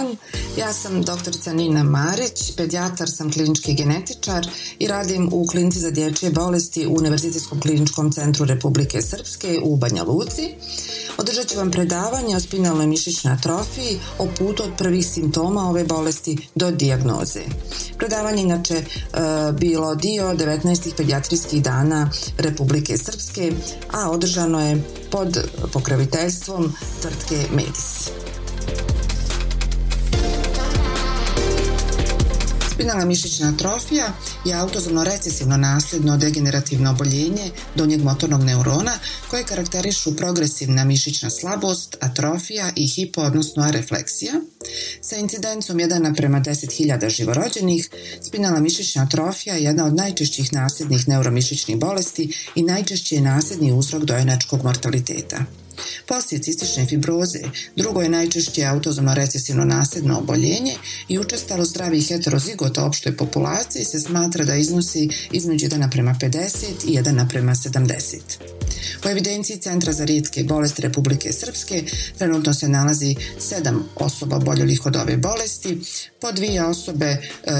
Dan, ja sam doktorica Nina Marić, pedijatar sam klinički genetičar i radim u klinici za dječje bolesti u Univerzitetskom kliničkom centru Republike Srpske u Banja Luci. Održat ću vam predavanje o spinalnoj mišićnoj atrofiji, o putu od prvih simptoma ove bolesti do dijagnoze. Predavanje inače e, bilo dio 19. pedijatrijskih dana Republike Srpske, a održano je pod pokraviteljstvom tvrtke Medis. Spinalna mišićna atrofija je autozomno recesivno nasljedno degenerativno oboljenje donjeg motornog neurona koje karakterišu progresivna mišićna slabost, atrofija i hipo, odnosno arefleksija. Sa incidencom 1 naprema 10.000 živorođenih, spinalna mišićna atrofija je jedna od najčešćih nasljednih neuromišićnih bolesti i najčešći je nasljedni uzrok dojenačkog mortaliteta. Poslije cistične fibroze drugo je najčešće autozomno recesivno nasljedno oboljenje i učestalo zdravih heterozigota opštoj populaciji se smatra da iznosi između 1 naprema 50 i 1 naprema 70. U evidenciji Centra za rijetke bolesti Republike Srpske trenutno se nalazi sedam osoba oboljelih od ove bolesti. Po dvije osobe e,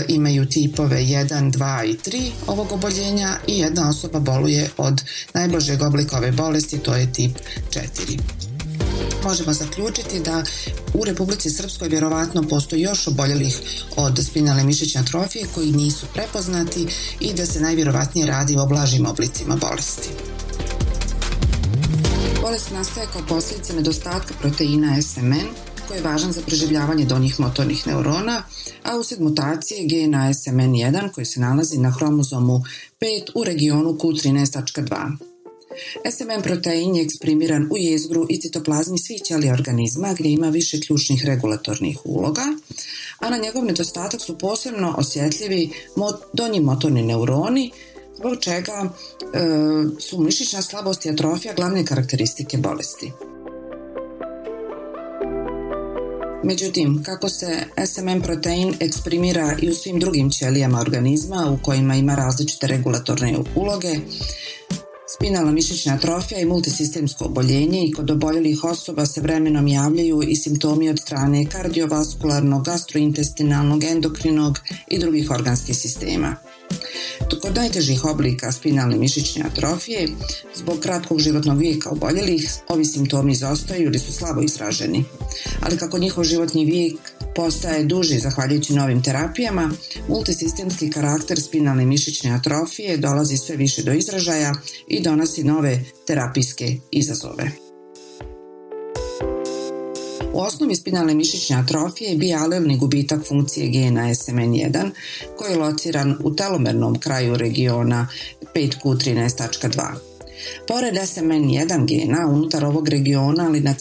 imaju tipove 1, 2 i 3 ovog oboljenja i jedna osoba boluje od najblažeg oblika ove bolesti, to je tip 4 možemo zaključiti da u Republici Srpskoj vjerovatno postoji još oboljelih od spinalne mišićne atrofije koji nisu prepoznati i da se najvjerovatnije radi o blažim oblicima bolesti. Bolest nastaje kao posljedica nedostatka proteina SMN koji je važan za preživljavanje donjih motornih neurona, a uslijed mutacije gena SMN1 koji se nalazi na hromozomu 5 u regionu Q13.2. SMN protein je eksprimiran u jezgru i citoplazmi svih ćelija organizma gdje ima više ključnih regulatornih uloga, a na njegov nedostatak su posebno osjetljivi donji motorni neuroni, zbog čega e, su mišićna slabost i atrofija glavne karakteristike bolesti. Međutim, kako se SMN protein eksprimira i u svim drugim ćelijama organizma u kojima ima različite regulatorne uloge, Spinalna mišićna atrofija i multisistemsko oboljenje i kod oboljelih osoba se vremenom javljaju i simptomi od strane kardiovaskularnog, gastrointestinalnog, endokrinog i drugih organskih sistema. Kod najtežih oblika spinalne mišićne atrofije, zbog kratkog životnog vijeka oboljelih, ovi simptomi izostaju ili su slabo izraženi. Ali kako njihov životni vijek postaje duži zahvaljujući novim terapijama, multisistemski karakter spinalne mišićne atrofije dolazi sve više do izražaja i donosi nove terapijske izazove. U osnovi spinalne mišićne atrofije je bialelni gubitak funkcije gena SMN1 koji je lociran u telomernom kraju regiona 5Q13.2. Pored SMN1 gena unutar ovog regiona, ali na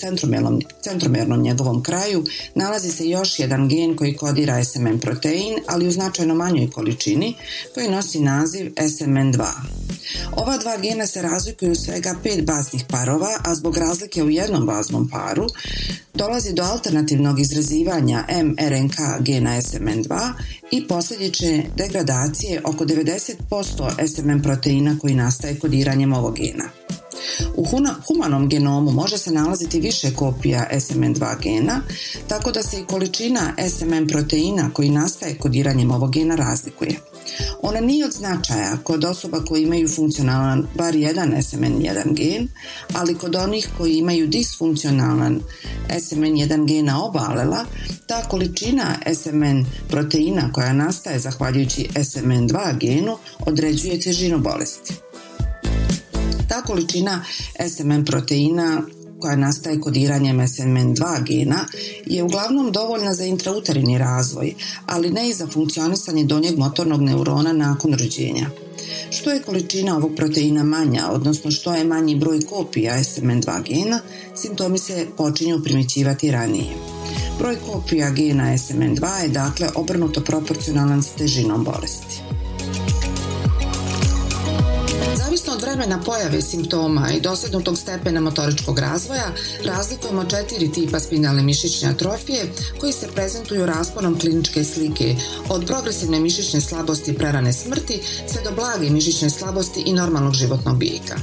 centromernom njegovom kraju, nalazi se još jedan gen koji kodira SMN protein, ali u značajno manjoj količini, koji nosi naziv SMN2. Ova dva gena se razlikuju svega pet baznih parova, a zbog razlike u jednom baznom paru dolazi do alternativnog izrazivanja mRNK gena SMN2 i posljedične degradacije oko 90% SMN proteina koji nastaje kodiranjem ovog gena. U humanom genomu može se nalaziti više kopija SMN2 gena, tako da se i količina SMN proteina koji nastaje kodiranjem ovog gena razlikuje. Ona nije od značaja kod osoba koji imaju funkcionalan bar jedan SMN1 gen, ali kod onih koji imaju disfunkcionalan SMN1 gena oba ta količina SMN proteina koja nastaje zahvaljujući SMN2 genu određuje težinu bolesti. Ta količina SMN proteina koja nastaje kodiranjem SMN2 gena je uglavnom dovoljna za intrauterini razvoj, ali ne i za funkcionisanje donjeg motornog neurona nakon rođenja. Što je količina ovog proteina manja, odnosno što je manji broj kopija SMN2 gena, simptomi se počinju primjećivati ranije. Broj kopija gena SMN2 je dakle obrnuto proporcionalan s težinom bolesti. Vremena pojave simptoma i dosadnutog stepena motoričkog razvoja, razlikujemo četiri tipa spinalne mišićne atrofije koji se prezentuju rasponom kliničke slike od progresivne mišićne slabosti i prerane smrti sve do blage mišićne slabosti i normalnog životnog bijeka.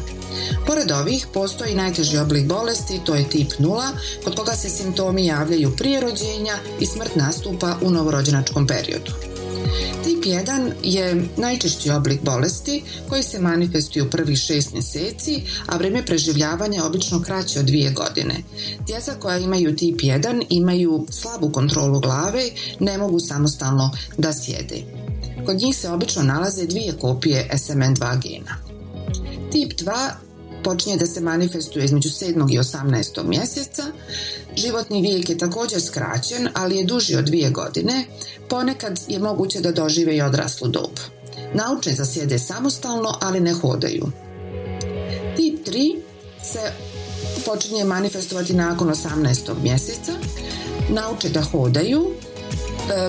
Pored ovih, postoji najteži oblik bolesti, to je tip 0, kod koga se simptomi javljaju prije rođenja i smrt nastupa u novorođenačkom periodu. Tip 1 je najčešći oblik bolesti koji se manifestuje u prvih šest mjeseci, a vrijeme preživljavanja je obično kraće od dvije godine. Djeca koja imaju tip 1 imaju slabu kontrolu glave, ne mogu samostalno da sjede. Kod njih se obično nalaze dvije kopije SMN2 gena. Tip 2 počinje da se manifestuje između 7. i 18. mjeseca. Životni vijek je također skraćen, ali je duži od dvije godine. Ponekad je moguće da dožive i odraslu dob. Nauče da sjede samostalno, ali ne hodaju. Tip 3 se počinje manifestovati nakon 18. mjeseca. Nauče da hodaju, e,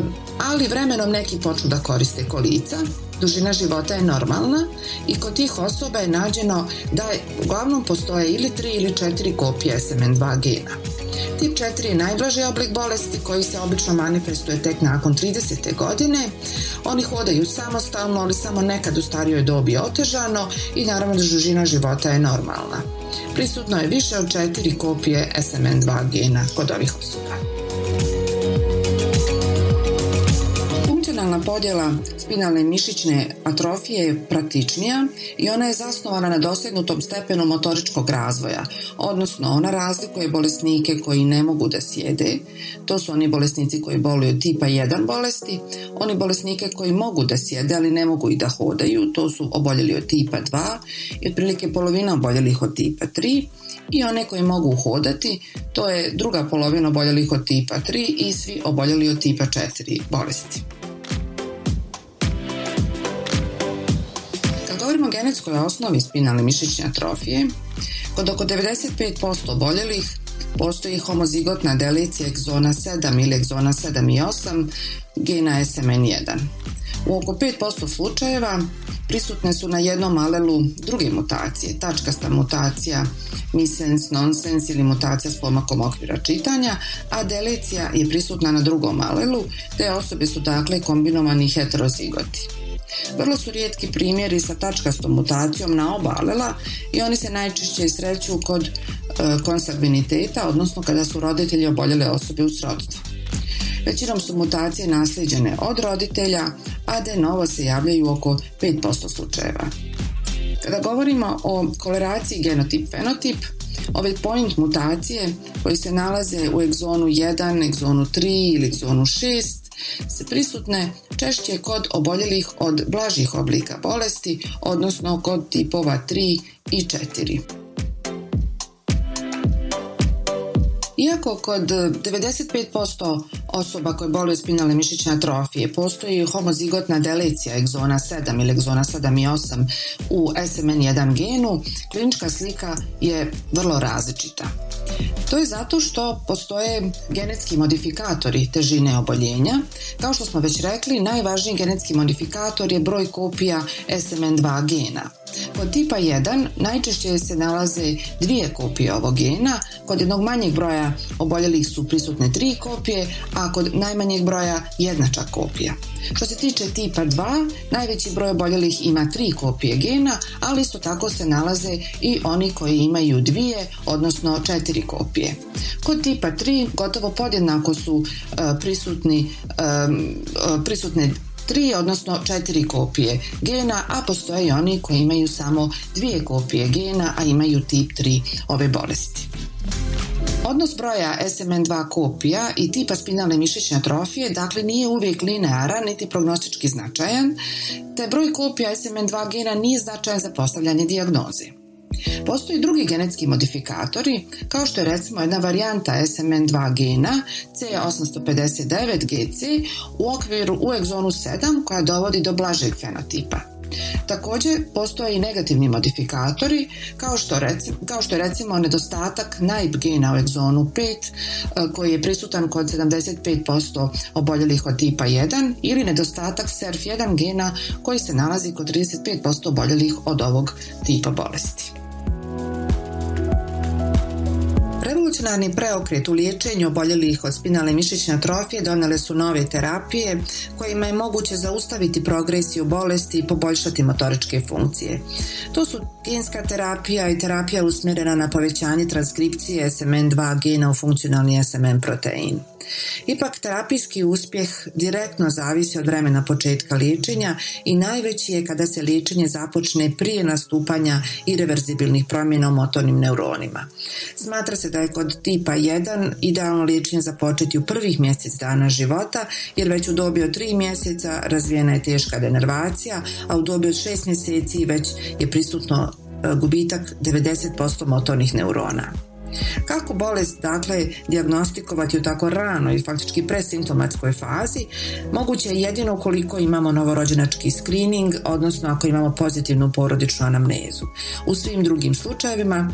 ali vremenom neki počnu da koriste kolica, dužina života je normalna i kod tih osoba je nađeno da uglavnom postoje ili tri ili četiri kopije SMN2 gena. Tip 4 je najblaži oblik bolesti koji se obično manifestuje tek nakon 30. godine. Oni hodaju samostalno, ali samo nekad u starijoj dobi otežano i naravno da dužina života je normalna. Prisutno je više od četiri kopije SMN2 gena kod ovih osoba. Funkcionalna podjela spinalne mišićne atrofije je praktičnija i ona je zasnovana na dosegnutom stepenu motoričkog razvoja, odnosno ona razlikuje bolesnike koji ne mogu da sjede, to su oni bolesnici koji boluju tipa 1 bolesti, oni bolesnike koji mogu da sjede ali ne mogu i da hodaju, to su oboljeli od tipa 2 i otprilike polovina oboljelih od tipa 3 i one koji mogu hodati, to je druga polovina oboljelih od tipa 3 i svi oboljeli od tipa 4 bolesti. Genetskoj osnovi spinalne mišićne atrofije, kod oko 95% oboljelih postoji homozigotna delicija egzona 7 ili egzona 7 i 8 gena SMN1. U oko 5% slučajeva prisutne su na jednom alelu druge mutacije, tačkasta mutacija, misens, nonsens ili mutacija s pomakom okvira čitanja, a delicija je prisutna na drugom alelu, te osobe su dakle kombinovani heterozigoti. Vrlo su rijetki primjeri sa tačkastom mutacijom na oba alela i oni se najčešće sreću kod e, konsanguiniteta, odnosno kada su roditelji oboljele osobe u srodstvu. Većinom su mutacije nasljeđene od roditelja, a de novo se javljaju oko 5% slučajeva. Kada govorimo o koleraciji genotip-fenotip, Ove point mutacije koji se nalaze u egzonu 1, egzonu 3 ili egzonu 6 se prisutne češće kod oboljelih od blažih oblika bolesti, odnosno kod tipova 3 i 4. Iako kod 95% osoba koje boluju spinalne mišićne atrofije postoji homozigotna delecija egzona 7 ili egzona 7 i 8 u SMN1 genu, klinička slika je vrlo različita. To je zato što postoje genetski modifikatori težine oboljenja. Kao što smo već rekli, najvažniji genetski modifikator je broj kopija SMN2 gena. Kod tipa 1 najčešće se nalaze dvije kopije ovog gena, kod jednog manjeg broja oboljelih su prisutne tri kopije, a kod najmanjeg broja jedna čak kopija. Što se tiče tipa 2, najveći broj oboljelih ima tri kopije gena, ali isto tako se nalaze i oni koji imaju dvije, odnosno četiri kopije. Kod tipa 3 gotovo podjednako su e, prisutni, e, prisutne tri, odnosno četiri kopije gena, a postoje i oni koji imaju samo dvije kopije gena, a imaju tip 3 ove bolesti. Odnos broja SMN2 kopija i tipa spinalne mišićne atrofije dakle nije uvijek linearan niti prognostički značajan, te broj kopija SMN2 gena nije značajan za postavljanje dijagnoze. Postoji drugi genetski modifikatori, kao što je recimo jedna varijanta SMN2 gena C859GC u okviru u egzonu 7 koja dovodi do blažeg fenotipa. Također postoje i negativni modifikatori kao što, reci, kao što je recimo nedostatak NAIB gena u egzonu 5 e, koji je prisutan kod 75% oboljelih od tipa 1 ili nedostatak SERF1 gena koji se nalazi kod 35% oboljelih od ovog tipa bolesti. Revolucionarni preokret u liječenju oboljelih od spinalne mišićne atrofije donele su nove terapije kojima je moguće zaustaviti progresiju bolesti i poboljšati motoričke funkcije. To su genska terapija i terapija usmjerena na povećanje transkripcije SMN2 gena u funkcionalni SMN protein. Ipak terapijski uspjeh direktno zavisi od vremena početka liječenja i najveći je kada se liječenje započne prije nastupanja irreverzibilnih promjena u motornim neuronima. Smatra se da je kod tipa 1 idealno liječenje započeti u prvih mjesec dana života jer već u dobi od 3 mjeseca razvijena je teška denervacija, a u dobi od 6 mjeseci već je prisutno e, gubitak 90% motornih neurona. Kako bolest dakle dijagnostikovati u tako ranoj i faktički presimptomatskoj fazi? Moguće je jedino ukoliko imamo novorođenački screening, odnosno ako imamo pozitivnu porodičnu anamnezu. U svim drugim slučajevima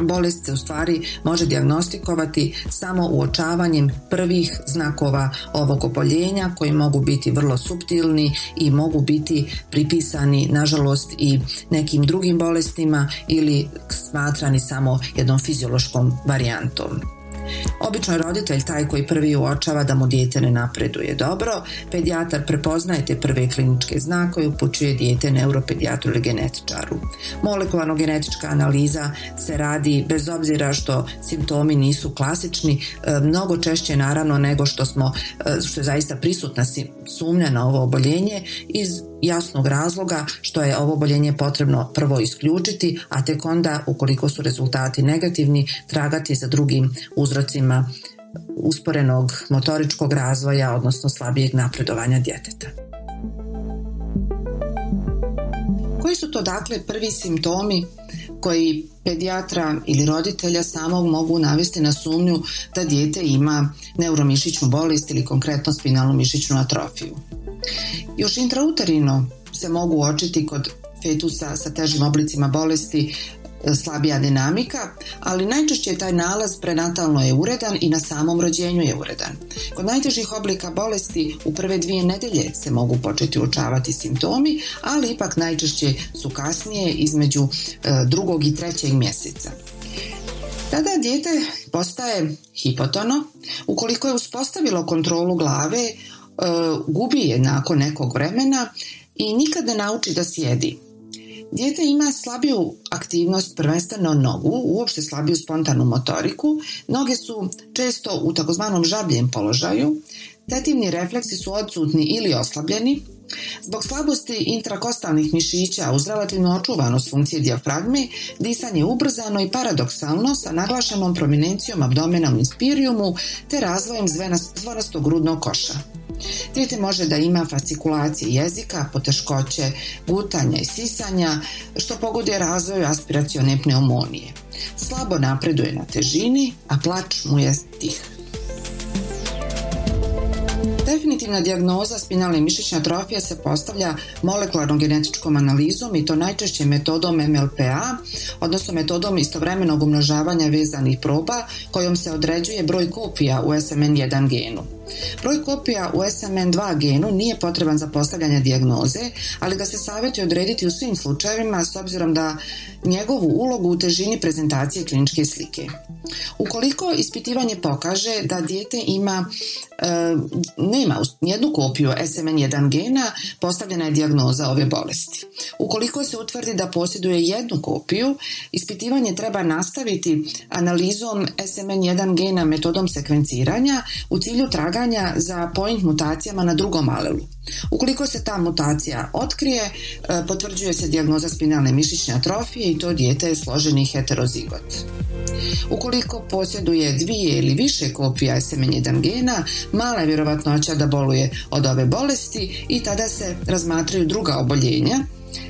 Bolest se u stvari može dijagnostikovati samo uočavanjem prvih znakova ovog oboljenja koji mogu biti vrlo subtilni i mogu biti pripisani nažalost i nekim drugim bolestima ili smatrani samo jednom fiziološkom varijantom. Obično je roditelj taj koji prvi uočava da mu dijete ne napreduje dobro. Pedijatar prepoznaje te prve kliničke znake i upućuje dijete neuropedijatru ili genetičaru. Molekularno-genetička analiza se radi bez obzira što simptomi nisu klasični, e, mnogo češće naravno nego što smo, e, što je zaista prisutna sumnja na ovo oboljenje iz jasnog razloga što je ovo oboljenje potrebno prvo isključiti, a tek onda ukoliko su rezultati negativni tragati za drugim uzrocima usporenog motoričkog razvoja, odnosno slabijeg napredovanja djeteta. Koji su to dakle prvi simptomi koji pedijatra ili roditelja samog mogu navesti na sumnju da dijete ima neuromišićnu bolest ili konkretno spinalnu mišićnu atrofiju? Još intrauterino se mogu uočiti kod fetusa sa težim oblicima bolesti e, slabija dinamika, ali najčešće je taj nalaz prenatalno je uredan i na samom rođenju je uredan. Kod najtežih oblika bolesti u prve dvije nedelje se mogu početi uočavati simptomi, ali ipak najčešće su kasnije između e, drugog i trećeg mjeseca. Tada dijete postaje hipotono ukoliko je uspostavilo kontrolu glave gubi je nakon nekog vremena i nikad ne nauči da sjedi. Dijete ima slabiju aktivnost, prvenstveno nogu, uopšte slabiju spontanu motoriku. Noge su često u takozvanom žabljem položaju. Tetivni refleksi su odsutni ili oslabljeni. Zbog slabosti intrakostalnih mišića uz relativno očuvanost funkcije dijafragme, disanje je ubrzano i paradoksalno sa naglašenom prominencijom abdomena u inspiriumu te razvojem zvonastog grudnog koša. Dijete može da ima fascikulacije jezika, poteškoće, gutanja i sisanja, što pogoduje razvoju aspiracione pneumonije. Slabo napreduje na težini, a plač mu je tih. Definitivna dijagnoza spinalne mišićne atrofije se postavlja molekularnom genetičkom analizom i to najčešće metodom MLPA, odnosno metodom istovremenog umnožavanja vezanih proba kojom se određuje broj kopija u SMN1 genu. Broj kopija u SMN2 genu nije potreban za postavljanje dijagnoze, ali ga se savjetuje odrediti u svim slučajevima s obzirom da njegovu ulogu u težini prezentacije kliničke slike. Ukoliko ispitivanje pokaže da dijete ima e, nema jednu kopiju SMN1 gena, postavljena je dijagnoza ove bolesti. Ukoliko se utvrdi da posjeduje jednu kopiju, ispitivanje treba nastaviti analizom SMN1 gena metodom sekvenciranja u cilju traganja za point mutacijama na drugom alelu. Ukoliko se ta mutacija otkrije, e, potvrđuje se dijagnoza spinalne mišićne atrofije i to dijete je složeni heterozigot. Ukoliko posjeduje dvije ili više kopija SMN1 gena, mala je vjerovatnoća da boluje od ove bolesti i tada se razmatraju druga oboljenja,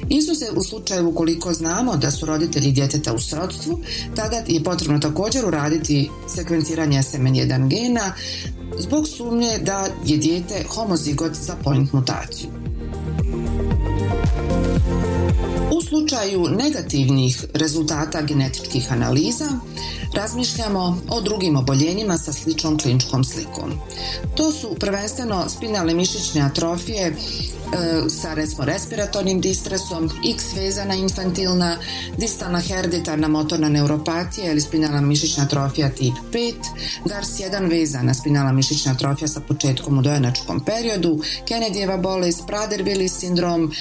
Izuze u slučaju ukoliko znamo da su roditelji djeteta u srodstvu, tada je potrebno također uraditi sekvenciranje SMN1 gena zbog sumnje da je dijete homozigot za point mutaciju. U slučaju negativnih rezultata genetičkih analiza razmišljamo o drugim oboljenjima sa sličnom kliničkom slikom. To su prvenstveno spinalne mišićne atrofije, sa recimo respiratornim distresom, X vezana infantilna, distalna hereditarna motorna neuropatija ili spinalna mišićna atrofija tip 5, GARS1 vezana spinalna mišićna atrofija sa početkom u dojenačkom periodu, Kennedyjeva bolest, Prader-Willis sindrom,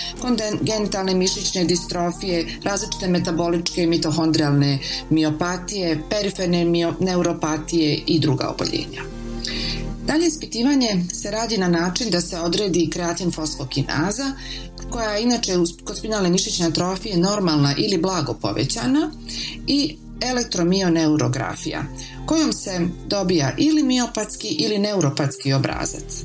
genitalne mišićne distrofije, različite metaboličke i mitohondrijalne miopatije, periferne neuropatije i druga oboljenja. Dalje ispitivanje se radi na način da se odredi kreatin fosfokinaza koja je inače kod spinalne mišićne atrofije normalna ili blago povećana i elektromioneurografija kojom se dobija ili miopatski ili neuropatski obrazac.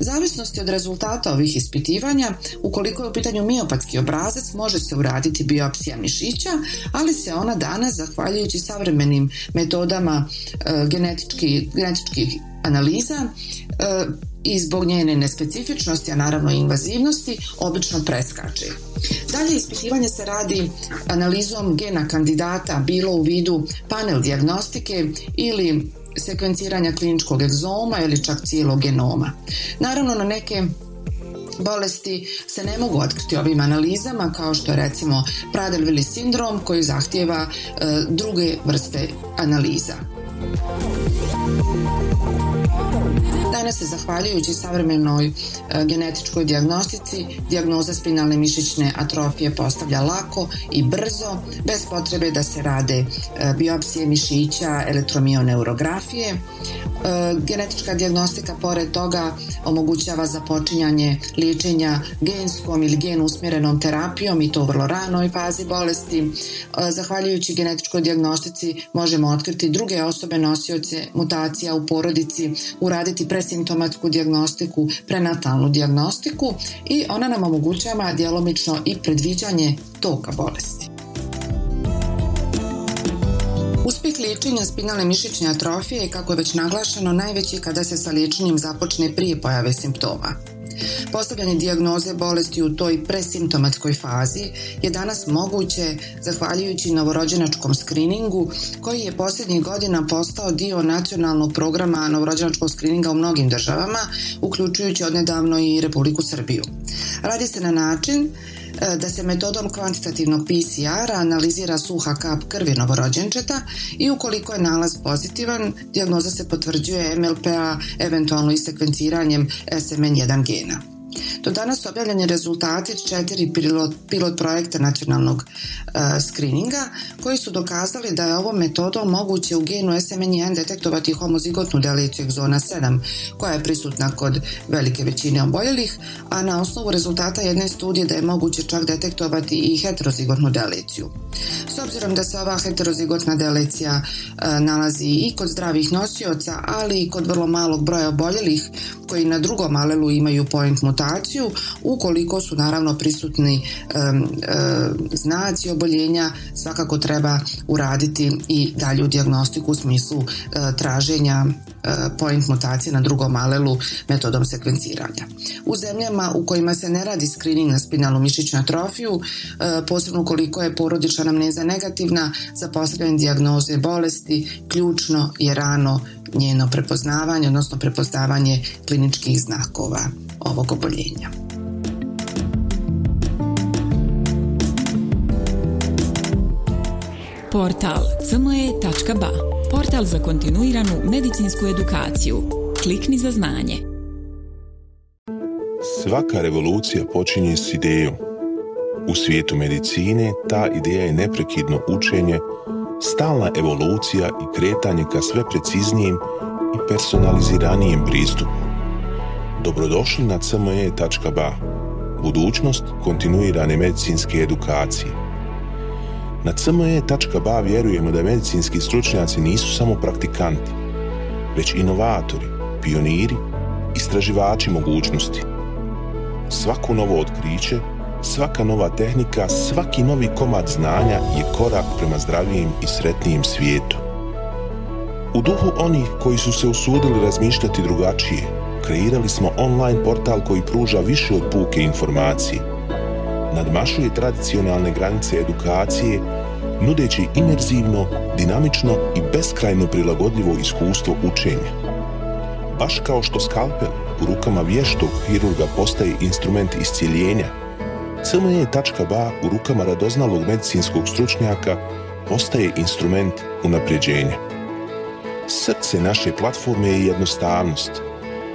Zavisnosti od rezultata ovih ispitivanja, ukoliko je u pitanju miopatski obrazac, može se uraditi biopsija mišića, ali se ona danas, zahvaljujući savremenim metodama e, genetički, genetičkih analiza e, i zbog njene nespecifičnosti, a naravno invazivnosti, obično preskače. Dalje ispitivanje se radi analizom gena kandidata bilo u vidu panel diagnostike ili sekvenciranja kliničkog egzoma ili čak cijelog genoma. Naravno na neke bolesti se ne mogu otkriti ovim analizama kao što je recimo Prader-Willi sindrom koji zahtjeva e, druge vrste analiza. Danas se zahvaljujući savremenoj e, genetičkoj dijagnostici dijagnoza spinalne mišićne atrofije postavlja lako i brzo bez potrebe da se rade e, biopsije mišića, elektromioneurografije. E, genetička dijagnostika pored toga omogućava započinjanje liječenja genskom ili gen usmjerenom terapijom i to u vrlo ranoj fazi bolesti. Zahvaljujući genetičkoj dijagnostici možemo otkriti druge osobe nosioce mutacija u porodici, uraditi presimptomatsku dijagnostiku, prenatalnu dijagnostiku i ona nam omogućava djelomično i predviđanje toka bolesti. Uspjeh liječenja spinalne mišićne atrofije je, kako je već naglašeno, najveći kada se sa liječenjem započne prije pojave simptoma. Postavljanje dijagnoze bolesti u toj presimptomatskoj fazi je danas moguće zahvaljujući novorođenačkom skriningu koji je posljednjih godina postao dio nacionalnog programa novorođenačkog skrininga u mnogim državama, uključujući odnedavno i Republiku Srbiju. Radi se na način da se metodom kvantitativnog PCR-a analizira suha kap krvi novorođenčeta i ukoliko je nalaz pozitivan, dijagnoza se potvrđuje MLPA eventualno i sekvenciranjem SMN1 gena. Do danas objavljeni rezultati četiri pilot, pilot projekta nacionalnog uh, screeninga koji su dokazali da je ovom metodom moguće u genu SMN1 detektovati homozigotnu deliciju egzona 7 koja je prisutna kod velike većine oboljelih, a na osnovu rezultata jedne studije da je moguće čak detektovati i heterozigotnu deliciju. S obzirom da se ova heterozigotna delecija uh, nalazi i kod zdravih nosioca, ali i kod vrlo malog broja oboljelih koji na drugom alelu imaju point mutaciju, ukoliko su naravno prisutni znaci oboljenja, svakako treba uraditi i dalju dijagnostiku u smislu e, traženja e, point mutacije na drugom alelu metodom sekvenciranja. U zemljama u kojima se ne radi screening na spinalnu mišićnu atrofiju, e, posebno ukoliko je porodična anamneza negativna za postavljanje dijagnoze bolesti, ključno je rano njeno prepoznavanje, odnosno prepoznavanje kliničkih znakova ovog oboljenja. Portal cme.ba Portal za kontinuiranu medicinsku edukaciju. Klikni za znanje. Svaka revolucija počinje s idejom. U svijetu medicine ta ideja je neprekidno učenje stalna evolucija i kretanje ka sve preciznijem i personaliziranijem pristupu. Dobrodošli na cme.ba, budućnost kontinuirane medicinske edukacije. Na cme.ba vjerujemo da medicinski stručnjaci nisu samo praktikanti, već inovatori, pioniri, istraživači mogućnosti. Svako novo otkriće Svaka nova tehnika, svaki novi komad znanja je korak prema zdravijem i sretnijem svijetu. U duhu onih koji su se usudili razmišljati drugačije, kreirali smo online portal koji pruža više od puke informacije. nadmašuje tradicionalne granice edukacije, nudeći imerzivno, dinamično i beskrajno prilagodljivo iskustvo učenja. Baš kao što skalpel u rukama vještog hirurga postaje instrument iscijeljenja, CME.ba u rukama radoznalog medicinskog stručnjaka postaje instrument unapređenja. Srce naše platforme je jednostavnost.